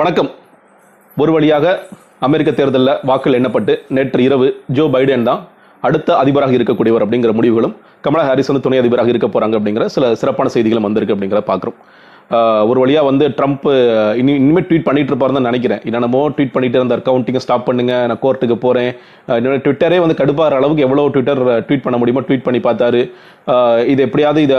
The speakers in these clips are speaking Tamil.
வணக்கம். ஒரு வழியாக அமெரிக்க தேர்தலில் வாக்குகள் எண்ணப்பட்டு நேற்று இரவு ஜோ பைடன் தான் அடுத்த அதிபராக இருக்கக்கூடியவர் அப்படிங்கிற முடிவுகளும் கமலா ஹாரிஸ் வந்து துணை அதிபராக இருக்க போறாங்க அப்படிங்கிற சில சிறப்பான செய்திகளும் வந்திருக்கு அப்படிங்கிற பார்க்குறோம். ஒரு வழியாக வந்து ட்ரம்ப் இனி இனிமேல் ட்வீட் பண்ணிட்டு இருப்பாருன்னு தான் நினைக்கிறேன். என்னென்னமோ ட்வீட் பண்ணிட்டு இருந்த கவுண்டிங்கை ஸ்டாப் பண்ணுங்க நான் கோர்ட்டுக்கு போகிறேன் என்னோட ட்விட்டரே வந்து கடுப்பாகிற அளவுக்கு எவ்வளோ ட்விட்டர் ட்வீட் பண்ண முடியுமோ ட்வீட் பண்ணி பார்த்தாரு. இது எப்படியாவது இதை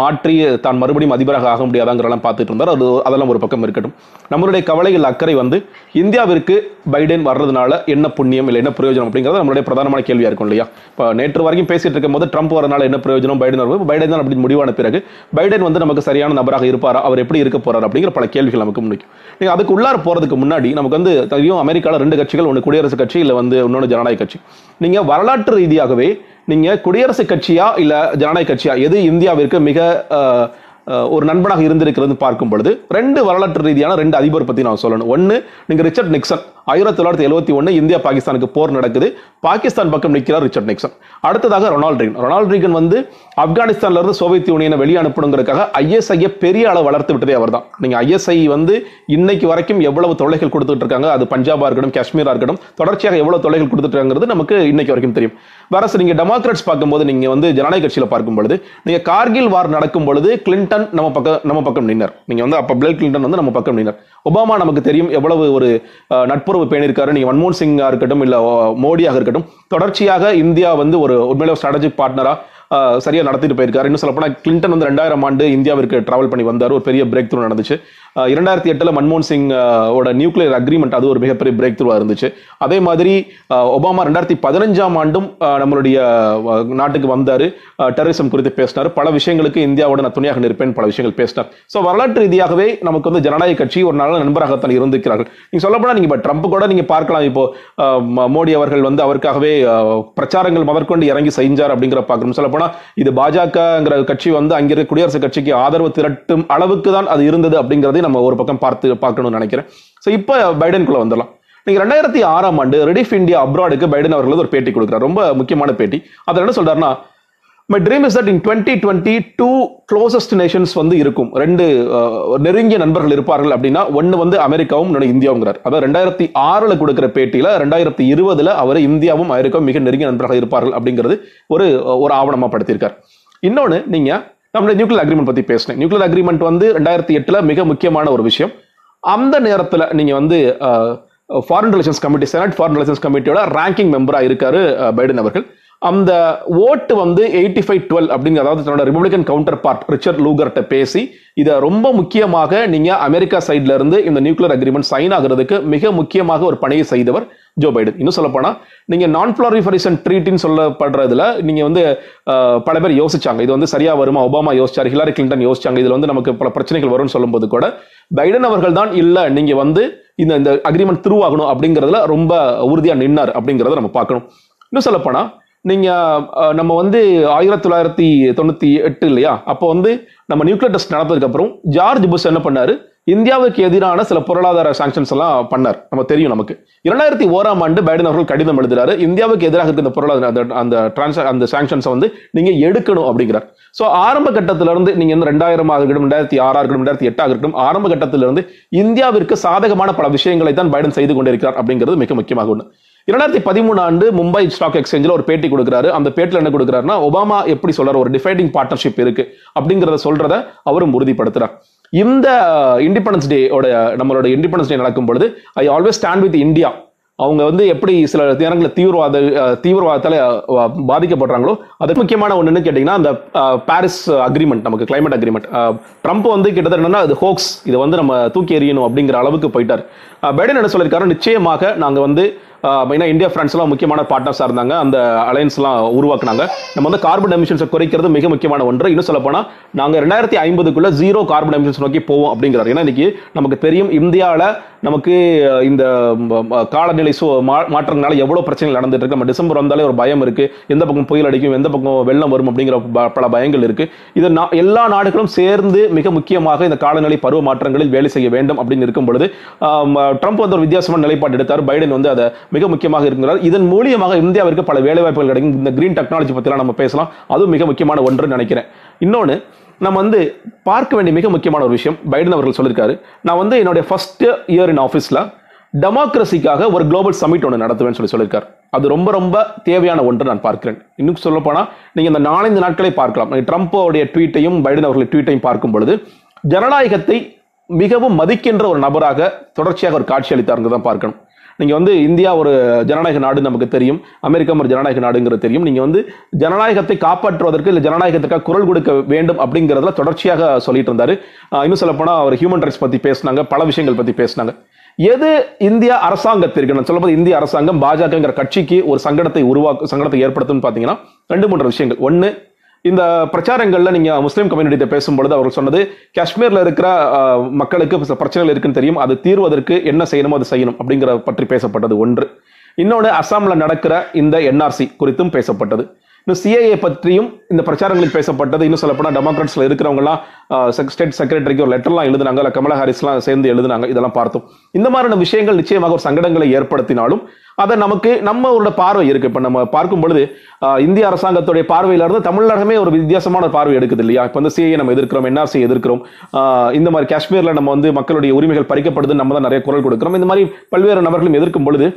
மாற்றி தான் மறுபடியும் அதிபராக ஆக முடியாதாங்கிறலாம் பார்த்துட்டு இருந்தார். அது அதெல்லாம் ஒரு பக்கம் இருக்கட்டும். நம்மளுடைய கவலைகள் அக்கறை வந்து இந்தியாவிற்கு பைடன் வர்றதுனால என்ன புண்ணியம் இல்லை என்ன பிரயோஜனம் அப்படிங்கிறது நம்மளுடைய பிரதானமான கேள்வியாக இருக்கும் இல்லையா? இப்போ நேற்று வரைக்கும் பேசிட்டு இருக்கும்போது ட்ரம்ப் வரனால என்ன பிரயோஜனம் பைடன் வரும் பைடன் தான் அப்படி முடிவான பிறகு பைடன் வந்து நமக்கு சரியான நபராக இருப்பாரா? அவர் எப்படி இருக்க போறார் அப்படிங்கிற பல கேள்விகள் நமக்கு முன்னிக்கும் நீங்க அதுக்கு உள்ளார போறதுக்கு முன்னாடி நமக்கு வந்து தெரியும் அமெரிக்கால ரெண்டு கட்சிகள் ஒன்று குடியரசுக் கட்சி இல்லை வந்து இன்னொன்று ஜனநாயக கட்சி. நீங்க வரலாற்று ரீதியாகவே நீங்க குடியரசுக் கட்சியா இல்ல ஜனநாயக கட்சியா எது இந்தியாவிற்கு மிக அஹ், ஒரு நண்பனாக இருந்திருக்கிறது பார்க்கும் பொழுது ரெண்டு வரலாற்று ரீதியான ரெண்டு அதிபர் பற்றி நான் சொல்லணும். ஒன்று நீங்கள் ரிச்சர்ட் நிக்சன். ஆயிரத்தி தொள்ளாயிரத்தி எழுபத்தி ஒன்று இந்தியா பாகிஸ்தானுக்கு போர் நடக்குது. பாகிஸ்தான் பக்கம் நிற்கிறார் ரிச்சர்ட் நிக்சன். அடுத்ததாக ரொனால்ட் ரீகன் ரொனால்ட் ரீகன் வந்து ஆப்கானிஸ்தான்லேருந்து சோவியத் யூனியனை வெளியே அனுப்பணுங்கிறதுக்காக ஐஎஸ்ஐயை பெரிய அளவு வளர்த்து விட்டதே அவர்தான் நீங்கள் ஐஎஸ்ஐ வந்து இன்னைக்கு வரைக்கும் எவ்வளவு தொல்லைகள் கொடுத்துட்டு இருக்காங்க? அது பஞ்சாபாக இருக்கட்டும் காஷ்மீராக இருக்கட்டும் தொடர்ச்சியாக எவ்வளவு தொல்லைகள் கொடுத்துட்டு நமக்கு இன்னைக்கு வரைக்கும் தெரியும். வேற நீங்கள் டெமோக்ராட்ஸ் பார்க்கும்போது நீங்கள் வந்து ஜனநாயக கட்சியில் பார்க்கும் பொழுது நீங்கள் கார்கில் வார் நடக்கும் பொழுது கிளின்டன் நம்ம பக்கம் நம்ம பக்கம் நின்னர். நீங்க வந்து அப்ப பில் கிளின்டன் வந்து நம்ம பக்கம் நின்னர். ஒபாமா நமக்கு தெரியும் எவ்வளவு ஒரு நட்புறவு பேணியிருக்காரு. நீங்க மன்மோகன் சிங்கா இருக்கட்டும் இல்ல மோடியாக இருக்கட்டும் தொடர்ச்சியாக இந்தியா வந்து ஒரு உண்மையில ஸ்ட்ராட்டஜிக் பார்ட்னராக சரியாக நடத்திட்டு போயிருக்காரு. இன்னும் சொல்லப்போனா கிளின்டன் வந்து ரெண்டாயிரம் ஆண்டு இந்தியாவிற்கு ட்ராவல் பண்ணி வந்தார். ஒரு பெரிய பிரேக் த்ரூ நடந்துச்சு. இரண்டாயிரத்தி எட்டில் மன்மோகன் சிங் ஓட நியூக்ளியர் அக்ரிமெண்ட் அது ஒரு மிகப்பெரிய பிரேக் த்ரூவாக இருந்துச்சு. அதே மாதிரி ஒபாமா ரெண்டாயிரத்தி பதினஞ்சாம் ஆண்டும் நம்மளுடைய நாட்டுக்கு வந்தார். டெரரிசம் குறித்து பேசினார். பல விஷயங்களுக்கு இந்தியாவோட நான் துணையாக நிற்பேன். பல விஷயங்கள் பேசினார். ஸோ வரலாற்று ரீதியாகவே நமக்கு வந்து ஜனநாயக கட்சி ஒரு நல்ல நண்பராகத்தான் இருந்திருக்கிறார்கள். நீங்கள் சொல்லப்போனால் நீங்கள் இப்போ ட்ரம்ப் கூட நீங்கள் பார்க்கலாம். இப்போ ம- மோடி அவர்கள் வந்து அவருக்காகவே பிரச்சாரங்கள் முதற்கொண்டு இறங்கி செஞ்சார் அப்படிங்கிற பார்க்கணும். சொல்லப்போனா இது பாஜகங்கிற கட்சி வந்து அங்கிருக்க குடியரசுக் கட்சிக்கு ஆதரவு திரட்டும் அளவுக்கு தான் அது இருந்தது அப்படிங்கிறதை நம்ம ஒரு பக்கம் பார்த்து பார்க்கணும்னு நினைக்கிறேன். ஸோ இப்போ பைடனுக்குள்ளே வந்துடலாம். நீங்க ரெண்டாயிரத்தி ஆறாம் ஆண்டு ரெடிஃப் இந்தியா அப்ராடுக்கு பைடன் அவர்கள் ஒரு பேட்டி கொடுக்குறாரு. ரொம்ப முக்கியமான பேட்டி. அதில் என்ன சொல்றாருன்னா my dream is that in twenty twenty two closest nations வந்து இருக்கும். ரெண்டு நெருங்கிய நண்பர்கள் இருப்பார்கள் அப்படின்னா ஒன்று வந்து அமெரிக்காவும் இன்னொன்று இந்தியாவுங்கிறார். அதாவது ரெண்டாயிரத்தி ஆறில் கொடுக்குற பேட்டியில் ரெண்டாயிரத்தி இருபதில் அவர் இந்தியாவும் அமெரிக்காவும் மிக நெருங்கிய நண்பர்கள் இருப்பார்கள் அப்படிங்கிறது ஒரு ஒரு ஆவணமாக படுத்தியிருக்கார் இன்னொன்று நீங்கள் நம்மளுடைய நியூக்ளியர் அக்ரிமெண்ட் பற்றி பேசினேன். நியூக்ளியர் அக்ரிமெண்ட் வந்து ரெண்டாயிரத்தி எட்டில் மிக முக்கியமான ஒரு விஷயம். அந்த நேரத்தில் நீங்கள் வந்து foreign relations committee senate foreign relations கமிட்டியோட ranking மெம்பராக இருக்காரு பைடன் அவர்கள். அந்த ஓட்டு வந்து எயிட்டி ஃபைவ் டுவெல் அப்படிங்கிற அதாவது தன்னோட ரிப்பப்ளிகன் கவுண்டர் பார்ட் ரிச்சர்ட் லூகர்ட்ட பேசி இதை ரொம்ப முக்கியமாக நீங்கள் அமெரிக்கா சைட்ல இருந்து இந்த நியூக்ளியர் அக்ரிமெண்ட் சைன் ஆகிறதுக்கு மிக முக்கியமாக ஒரு பணியை செய்தவர் ஜோ பைடன் இன்னும் சொல்லப்போனால் நீங்கள் நான் ஃப்ளோரிஃபரிசன் ட்ரீட்னு சொல்லப்படுறதுல நீங்கள் வந்து பல பேர் யோசிச்சாங்க. இது வந்து சரியாக வருமா? ஒபாமா யோசிச்சார் ஹிலாரி கிளின்டன் யோசிச்சாங்க. இதில் வந்து நமக்கு பல பிரச்சனைகள் வரும்னு சொல்லும்போது கூட பைடன் அவர்கள் தான் இல்லை நீங்கள் வந்து இந்த இந்த அக்ரிமெண்ட் திருவாகணும் அப்படிங்கிறதுல ரொம்ப உறுதியாக நின்னார் அப்படிங்கிறத நம்ம பார்க்கணும். இன்னும் சொல்லப்போனால் நீங்கள் நம்ம வந்து ஆயிரத்தி தொள்ளாயிரத்தி தொண்ணூற்றி எட்டு இல்லையா? அப்போ வந்து நம்ம நியூக்ளியர் டெஸ்ட் நடந்ததுக்கப்புறம் ஜார்ஜ் புஷ் என்ன பண்ணாரு? இந்தியாவுக்கு எதிரான சில பொருளாதார சாங்ஷன்ஸ் எல்லாம் பண்ணார். நம்ம தெரியும் நமக்கு. இரண்டாயிரத்தி ஓராம் ஆண்டு பைடன் அவர்கள் கடிதம் எழுதுறாரு. இந்தியாவுக்கு எதிராக இருக்க இந்த பொருளாதார அந்த- அந்த டிரான்ஸ் அந்த சாங்ஷன்ஸை வந்து நீங்கள் எடுக்கணும் அப்படிங்கிறார். ஸோ ஆரம்ப கட்டத்திலிருந்து நீங்கள் வந்து ரெண்டாயிரம் இருக்கட்டும் ரெண்டாயிரத்தி ஆறாக இருக்கட்டும் ரெண்டாயிரத்தி எட்டாக இருக்கட்டும் ஆரம்ப கட்டத்திலிருந்து இந்தியாவிற்கு சாதகமான பல விஷயங்களை தான் பைடன் செய்து கொண்டிருக்கிறார் அப்படிங்கிறது மிக முக்கியமாக ஒன்று இரண்டாயிரத்தி பதிமூணு ஆண்டு மும்பை ஸ்டாக் எக்ஸ்சேஞ்சில் ஒரு பேட்டி கொடுக்குறாரு. அந்த பேட்டில் என்ன கொடுக்குறாருன்னா ஒபாமா எப்படி சொல்றாரு? ஒரு டிஃபைடிங் பார்ட்னர்ஷிப் இருக்கு அப்படிங்கிறத சொல்றத அவரும் உறுதிப்படுத்துறார். இந்த இண்டிபெண்டன்ஸ் டே நம்மளோட இண்டிபெண்டன்ஸ் டே நடக்கும் பொழுது I always stand with India அவங்க வந்து எப்படி சில நேரங்களில் தீவிரவாத தீவிரவாதத்தால் பாதிக்கப்படுறாங்களோ அதுக்கு முக்கியமான ஒன்றுன்னு கேட்டிங்கன்னா அந்த பாரிஸ் அக்ரிமெண்ட் நமக்கு கிளைமேட் அக்ரிமெண்ட் ட்ரம்ப் வந்து கிட்டத்தட்ட என்னன்னா அது ஹோக்ஸ் இதை வந்து நம்ம தூக்கி எறியணும் அப்படிங்கிற அளவுக்கு போயிட்டார். பைடன் என்ன சொல்லியிருக்காரு நிச்சயமாக நாங்கள் வந்து மெயினாக இந்தியா ஃப்ரான்ஸ்லாம் முக்கியமான பார்ட்னர்ஸாக இருந்தாங்க. அந்த அலையன்ஸ்லாம் உருவாக்குனாங்க. நம்ம வந்து கார்பன் எமிஷன்ஸை குறைக்கிறது மிக முக்கியமான ஒன்று. இன்னும் சொல்ல போனால் நாங்கள் ரெண்டாயிரத்தி ஐம்பதுக்குள்ளே ஜீரோ கார்பன் எமிஷன்ஸ் நோக்கி போவோம் அப்படிங்கிறார். ஏன்னா இன்னைக்கு நமக்கு தெரியும் இந்தியாவில் நமக்கு இந்த காலநிலை சூ மா- மாற்றங்களால எவ்வளோ பிரச்சனைகள் நடந்துட்டு இருக்கு. நம்ம டிசம்பர் வந்தாலே ஒரு பயம் இருக்கு. எந்த பக்கம் புயல் அடிக்கும் எந்த பக்கம் வெள்ளம் வரும் அப்படிங்கிற ப- பல பயங்கள் இருக்கு. இது எல்லா நாடுகளும் சேர்ந்து மிக முக்கியமாக இந்த காலநிலை பருவ மாற்றங்களில் வேலை செய்ய வேண்டும் அப்படின்னு இருக்கும் பொழுது ட்ரம்ப் வந்து ஒரு வித்தியாசமான நிலைப்பாடு எடுத்தார். பைடன் வந்து அதை மிக முக்கியமாக இருக்கிறார் இதன் மூலியமாக இந்தியாவிற்கு பல வேலைவாய்ப்புகள் கிடைக்கும் இந்த கிரீன் டெக்னாலஜி பற்றிலாம் நம்ம பேசலாம். அதுவும் மிக முக்கியமான ஒன்றுன்னு நினைக்கிறேன். இன்னொன்று நம்ம வந்து பார்க்க வேண்டிய மிக முக்கியமான ஒரு விஷயம் பைடன் அவர்கள் சொல்லியிருக்காரு. நான் வந்து என்னுடைய ஃபர்ஸ்ட் இயர் இன் ஆஃபீஸில் டெமோக்ரஸிக்காக ஒரு குளோபல் சமிட் ஒன்று நடத்துவேன்னு சொல்லி சொல்லியிருக்காரு. அது ரொம்ப ரொம்ப தேவையான ஒன்று நான் பார்க்கிறேன். இன்னும் சொல்லப்போனால் நீங்கள் இந்த நாலஞ்சு நாட்களை பார்க்கலாம். ட்ரம்ப்போடைய ட்வீட்டையும் பைடன் அவர்களுடைய ட்வீட்டையும் பார்க்கும் பொழுது ஜனநாயகத்தை மிகவும் மதிக்கின்ற ஒரு நபராக தொடர்ச்சியாக ஒரு காட்சி அளித்தாருங்க தான் பார்க்கணும். நீங்கள் வந்து இந்தியா ஒரு ஜனநாயக நாடு நமக்கு தெரியும் அமெரிக்கா ஒரு ஜனநாயக நாடுங்கிறது தெரியும். நீங்கள் வந்து ஜனநாயகத்தை காப்பாற்றுவதற்கு இல்லை ஜனநாயகத்துக்காக குரல் கொடுக்க வேண்டும் அப்படிங்கிறதுல தொடர்ச்சியாக சொல்லிட்டு இருந்தாரு. இன்னும் சொல்லப்போனால் அவர் ஹியூமன் ரைட்ஸ் பற்றி பேசினாங்க பல விஷயங்கள் பற்றி பேசினாங்க. எது இந்தியா அரசாங்கத்திற்கு நான் சொல்லும்போது இந்திய அரசாங்கம் பாஜகங்கிற கட்சிக்கு ஒரு சங்கடத்தை உருவாக்கு சங்கடத்தை ஏற்படுத்தும்னு பார்த்தீங்கன்னா ரெண்டு மூன்று விஷயங்கள். ஒன்று இந்த பிரச்சாரங்கள்ல நீங்க முஸ்லீம் கம்யூனிட்டியை பேசும்பொழுது அவர் சொன்னது காஷ்மீர்ல இருக்கிற மக்களுக்கு பிரச்சனைகள் இருக்குன்னு தெரியும். அது தீர்வதற்கு என்ன செய்யணுமோ அது செய்யணும். அப்படிங்கிற பற்றி பேசப்பட்டது ஒன்று. இன்னொன்று அஸ்ஸாம்ல நடக்கிற இந்த என்ஆர்சி குறித்தும் பேசப்பட்டது. இன்னும் சிஏஏ பற்றியும் இந்த பிரச்சாரங்களில் பேசப்பட்டது. இன்னும் சொல்லப்போனால் டெமோக்ராட்ஸில் இருக்கிறவங்களாம் ஸ்டேட் செக்ரட்டரிக்கு ஒரு லெட்டர்லாம் எழுதுனாங்க. இல்லை கமலா ஹாரிஸ்லாம் சேர்ந்து எழுதுனாங்க. இதெல்லாம் பார்த்தோம். இந்த மாதிரியான விஷயங்கள் நிச்சயமாக ஒரு சங்கடங்களை ஏற்படுத்தினாலும் அதை நமக்கு நம்ம ஒரு பார்வை இருக்குது இப்போ நம்ம பார்க்கும் பொழுது இந்திய அரசாங்கத்துடைய பார்வையிலிருந்து தமிழகமே ஒரு வித்தியாசமான பார்வை எடுக்குது இல்லையா? இப்போ வந்து சிஏ நம்ம எதிர்க்கிறோம் என்ஆர்சி எதிர்க்கிறோம். இந்த மாதிரி காஷ்மீரில் நம்ம வந்து மக்களுடைய உரிமைகள் பறிக்கப்படுதுன்னு நம்ம தான் நிறைய குரல் கொடுக்குறோம். இந்த மாதிரி பல்வேறு நபர்களும் எதிர்க்கும் பொழுது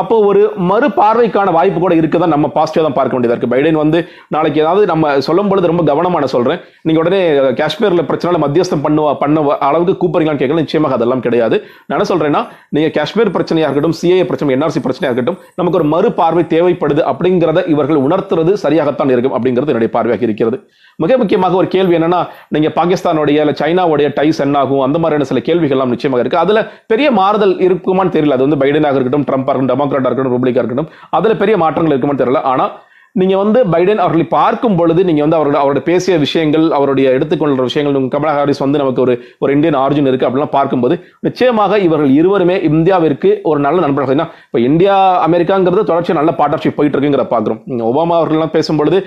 அப்போ ஒரு மறுபார்வைக்கான வாய்ப்பு கூட இருக்குதான் நம்ம பாசிட்டிவா தான் பார்க்க வேண்டியதா இருக்கு. பைடன் வந்து நாளைக்கு ஏதாவது நம்ம சொல்லும் பொழுது ரொம்ப கவனமாக நான் சொல்றேன். நீங்க உடனே காஷ்மீர்ல பிரச்சனை மத்தியஸ்தம் பண்ணுவா பண்ண அளவுக்கு கூப்பிடுறீங்களான்னு கேட்கல நிச்சயமாக அதெல்லாம் கிடையாது. நான் என்ன சொல்றேன்னா நீங்க காஷ்மீர் பிரச்சனையா இருக்கட்டும் சிஏஏ பிரச்சனை என்ஆர்சி பிரச்சனையா இருக்கட்டும் நமக்கு ஒரு மறுபார்வை தேவைப்படுது அப்படிங்கிறத இவர்கள் உணர்த்துறது சரியாகத்தான் இருக்கும் அப்படிங்கிறது என்னுடைய பார்வையாக இருக்கிறது. மிக முக்கியமாக ஒரு கேள்வி என்னன்னா நீங்க பாகிஸ்தானுடைய இல்ல சைனாவுடைய டைஸ் என்னாகும் அந்த மாதிரியான சில கேள்விகள்லாம் நிச்சயமாக இருக்கு. அதுல பெரிய மாறுதல் இருக்குமான்னு தெரியல. அது வந்து பைடனாக இருக்கட்டும் ட்ரம்ப் இருக்கட்டும் டெமோக்ராட்டாக இருக்கட்டும் ரிப்ளிக்காக இருக்கட்டும் அதில் பெரிய மாற்றங்கள் இருக்குமான்னு தெரியல. ஆனால் நீங்கள் வந்து பைடன் அவர்களை பார்க்கும் பொழுது நீங்கள் வந்து அவரோட அவரோட பேசிய விஷயங்கள் அவருடைய எடுத்துக்கொள்கிற விஷயங்கள் கமலா ஹாரிஸ் வந்து நமக்கு ஒரு ஒரு இந்தியன் ஆரிஜின் இருக்குது அப்படிலாம் பார்க்கும்போது நிச்சயமாக இவர்கள் இருவருமே இந்தியாவிற்கு ஒரு நல்ல நண்பர்கள். ஏன்னா இப்போ இந்தியா அமெரிக்காங்கிறது தொடர்ச்சி நல்ல பார்ட்னர்ஷிப் போயிட்டு இருக்குங்கிற பார்க்குறோம். நீங்கள் ஒபாமா அவர்கள்லாம் பேசும்பொழுது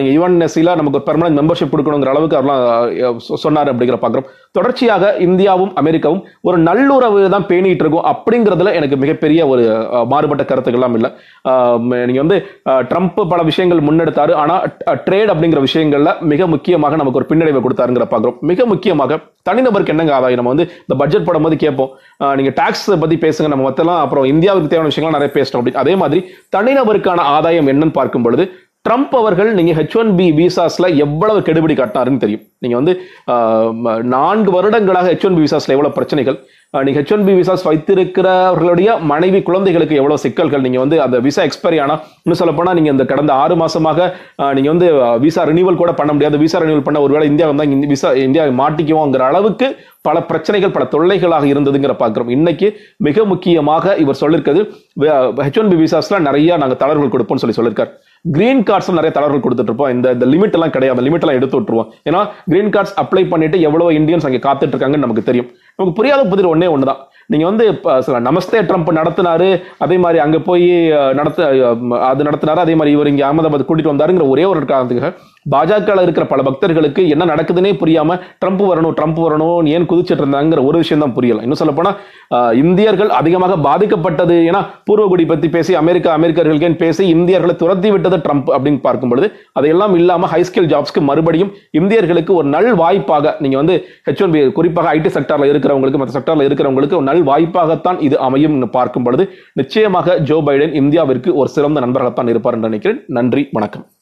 நீங்கள் யுவன் யுஎன்எஸ்சியில் நமக்கு ஒரு பெர்மனன்ட் மெம்பர்ஷிப் கொடுக்கணுங்கிற அளவுக்கு அவர்லாம் சொன்னார் அப்படிங்கிற பார்க்குறோம். தொடர்ச்சியாக இந்தியாவும் அமெரிக்காவும் ஒரு நல்லுறவு தான் பேணிட்டு இருக்கும் அப்படிங்கிறதுல எனக்கு மிகப்பெரிய ஒரு மாறுபட்ட கருத்துக்கள்லாம் இல்லை. நீங்கள் வந்து ட்ரம்ப் பல விஷயங்கள் முன்னெடுத்தாரு. ஆனால் ட்ரேட் அப்படிங்கிற விஷயங்களில் மிக முக்கியமாக நமக்கு ஒரு பின்னடைவை கொடுத்தாருங்கிற பார்க்குறோம். மிக முக்கியமாக தனிநபருக்கு என்னங்க ஆதாயம்? நம்ம வந்து இந்த பட்ஜெட் போடும்போது போது கேட்போம் நீங்கள் டேக்ஸ் பற்றி பேசுங்க. நம்ம மொத்தம் அப்புறம் இந்தியாவுக்கு தேவையான விஷயங்கள்லாம் நிறைய பேசிட்டோம் அப்படி அதே மாதிரி தனிநபருக்கான ஆதாயம் என்னன்னு பார்க்கும் பொழுது ட்ரம்ப் அவர்கள் நீங்கள் ஹெச் ஒன் பி விசாஸில் எவ்வளவு கெடுபிடி காட்டினாருன்னு தெரியும். நீங்கள் வந்து நான்கு வருடங்களாக ஹெச் ஒன் பி விசாஸில் எவ்வளோ பிரச்சனைகள் நீங்கள் நீங்க ஹெச் ஒன் பி விசாஸ் வைத்திருக்கிறவர்களுடைய மனைவி குழந்தைகளுக்கு எவ்வளோ சிக்கல்கள் நீங்கள் வந்து அந்த விசா எக்ஸ்பைரி ஆனால் இன்னும் சொல்லப்போனால் நீங்கள் இந்த கடந்த ஆறு மாதமாக நீங்கள் வந்து விசா ரினியூவல் கூட பண்ண முடியாது. விசா ரினியூவல் பண்ண ஒருவேளை இந்தியா வந்தால் இந்த விசா இந்தியா மாட்டிக்குவோங்கிற அளவுக்கு பல பிரச்சனைகள் பல தொல்லைகளாக இருந்ததுங்கிற பார்க்குறோம். இன்னைக்கு மிக முக்கியமாக இவர் சொல்லியிருக்கிறது ஹெச் ஒன் பி விசாஸில் நிறையா நாங்கள் தளர்வுகள் கொடுப்போம்னு சொல்லி சொல்லியிருக்காரு கிரீன் கார்ட்ஸும் நிறைய தளர்வுகள் கொடுத்துட்டு இருப்போம் இந்த இந்த லிமிட் எல்லாம் கிடையாது. லிமிட் எல்லாம் எடுத்து விட்டுருவோம். ஏன்னா கிரீன் கார்ட்ஸ் அப்ளை பண்ணிட்டு எவ்வளவு இந்தியன்ஸ் அங்கே காத்துட்டு இருக்காங்கன்னு நமக்கு தெரியும். நமக்கு புரியாத புதிர் ஒன்னே ஒன்று தான் நீங்க வந்து சில நமஸ்தே ட்ரம்ப் நடத்தினாரு அதே மாதிரி அங்க போய் நடத்த அது நடத்தினாரு அதே மாதிரி இவர் இங்க அகமதாபாத் கூட்டிட்டு வந்தாருங்கிற ஒரே ஒரு காரணத்துக்காக பாஜக இருக்கிற பல பக்தர்களுக்கு என்ன நடக்குதுன்னே புரியாம ட்ரம்ப் வரணும் ட்ரம்ப் வரணும் ஏன் குதிச்சிட்டு இருந்தாங்கிற ஒரு விஷயம் தான் புரியல. இன்னும் சொல்ல போனா இந்தியர்கள் அதிகமாக பாதிக்கப்பட்டது. ஏன்னா பூர்வகுடி பத்தி பேசி அமெரிக்கா அமெரிக்கர்களுக்கேன் பேசி இந்தியர்களை துரத்தி விட்டது ட்ரம்ப் அப்படின்னு பார்க்கும் பொழுது அதையெல்லாம் இல்லாம ஹை ஸ்கில் ஜாப்ஸ்க்கு மறுபடியும் இந்தியர்களுக்கு ஒரு நல் வாய்ப்பாக நீங்க வந்து ஹெச் ஒன் பி குறிப்பாக ஐடி செக்டர்ல இருக்கிறவங்களுக்கு மற்ற செக்டர்ல இருக்கிறவங்களுக்கு ஒரு நல் வாய்ப்பாகத்தான் இது அமையும் பார்க்கும் பொழுது நிச்சயமாக ஜோ பைடன் இந்தியாவிற்கு ஒரு சிறந்த நண்பராகத்தான் இருப்பார் என்று நினைக்கிறேன். நன்றி வணக்கம்.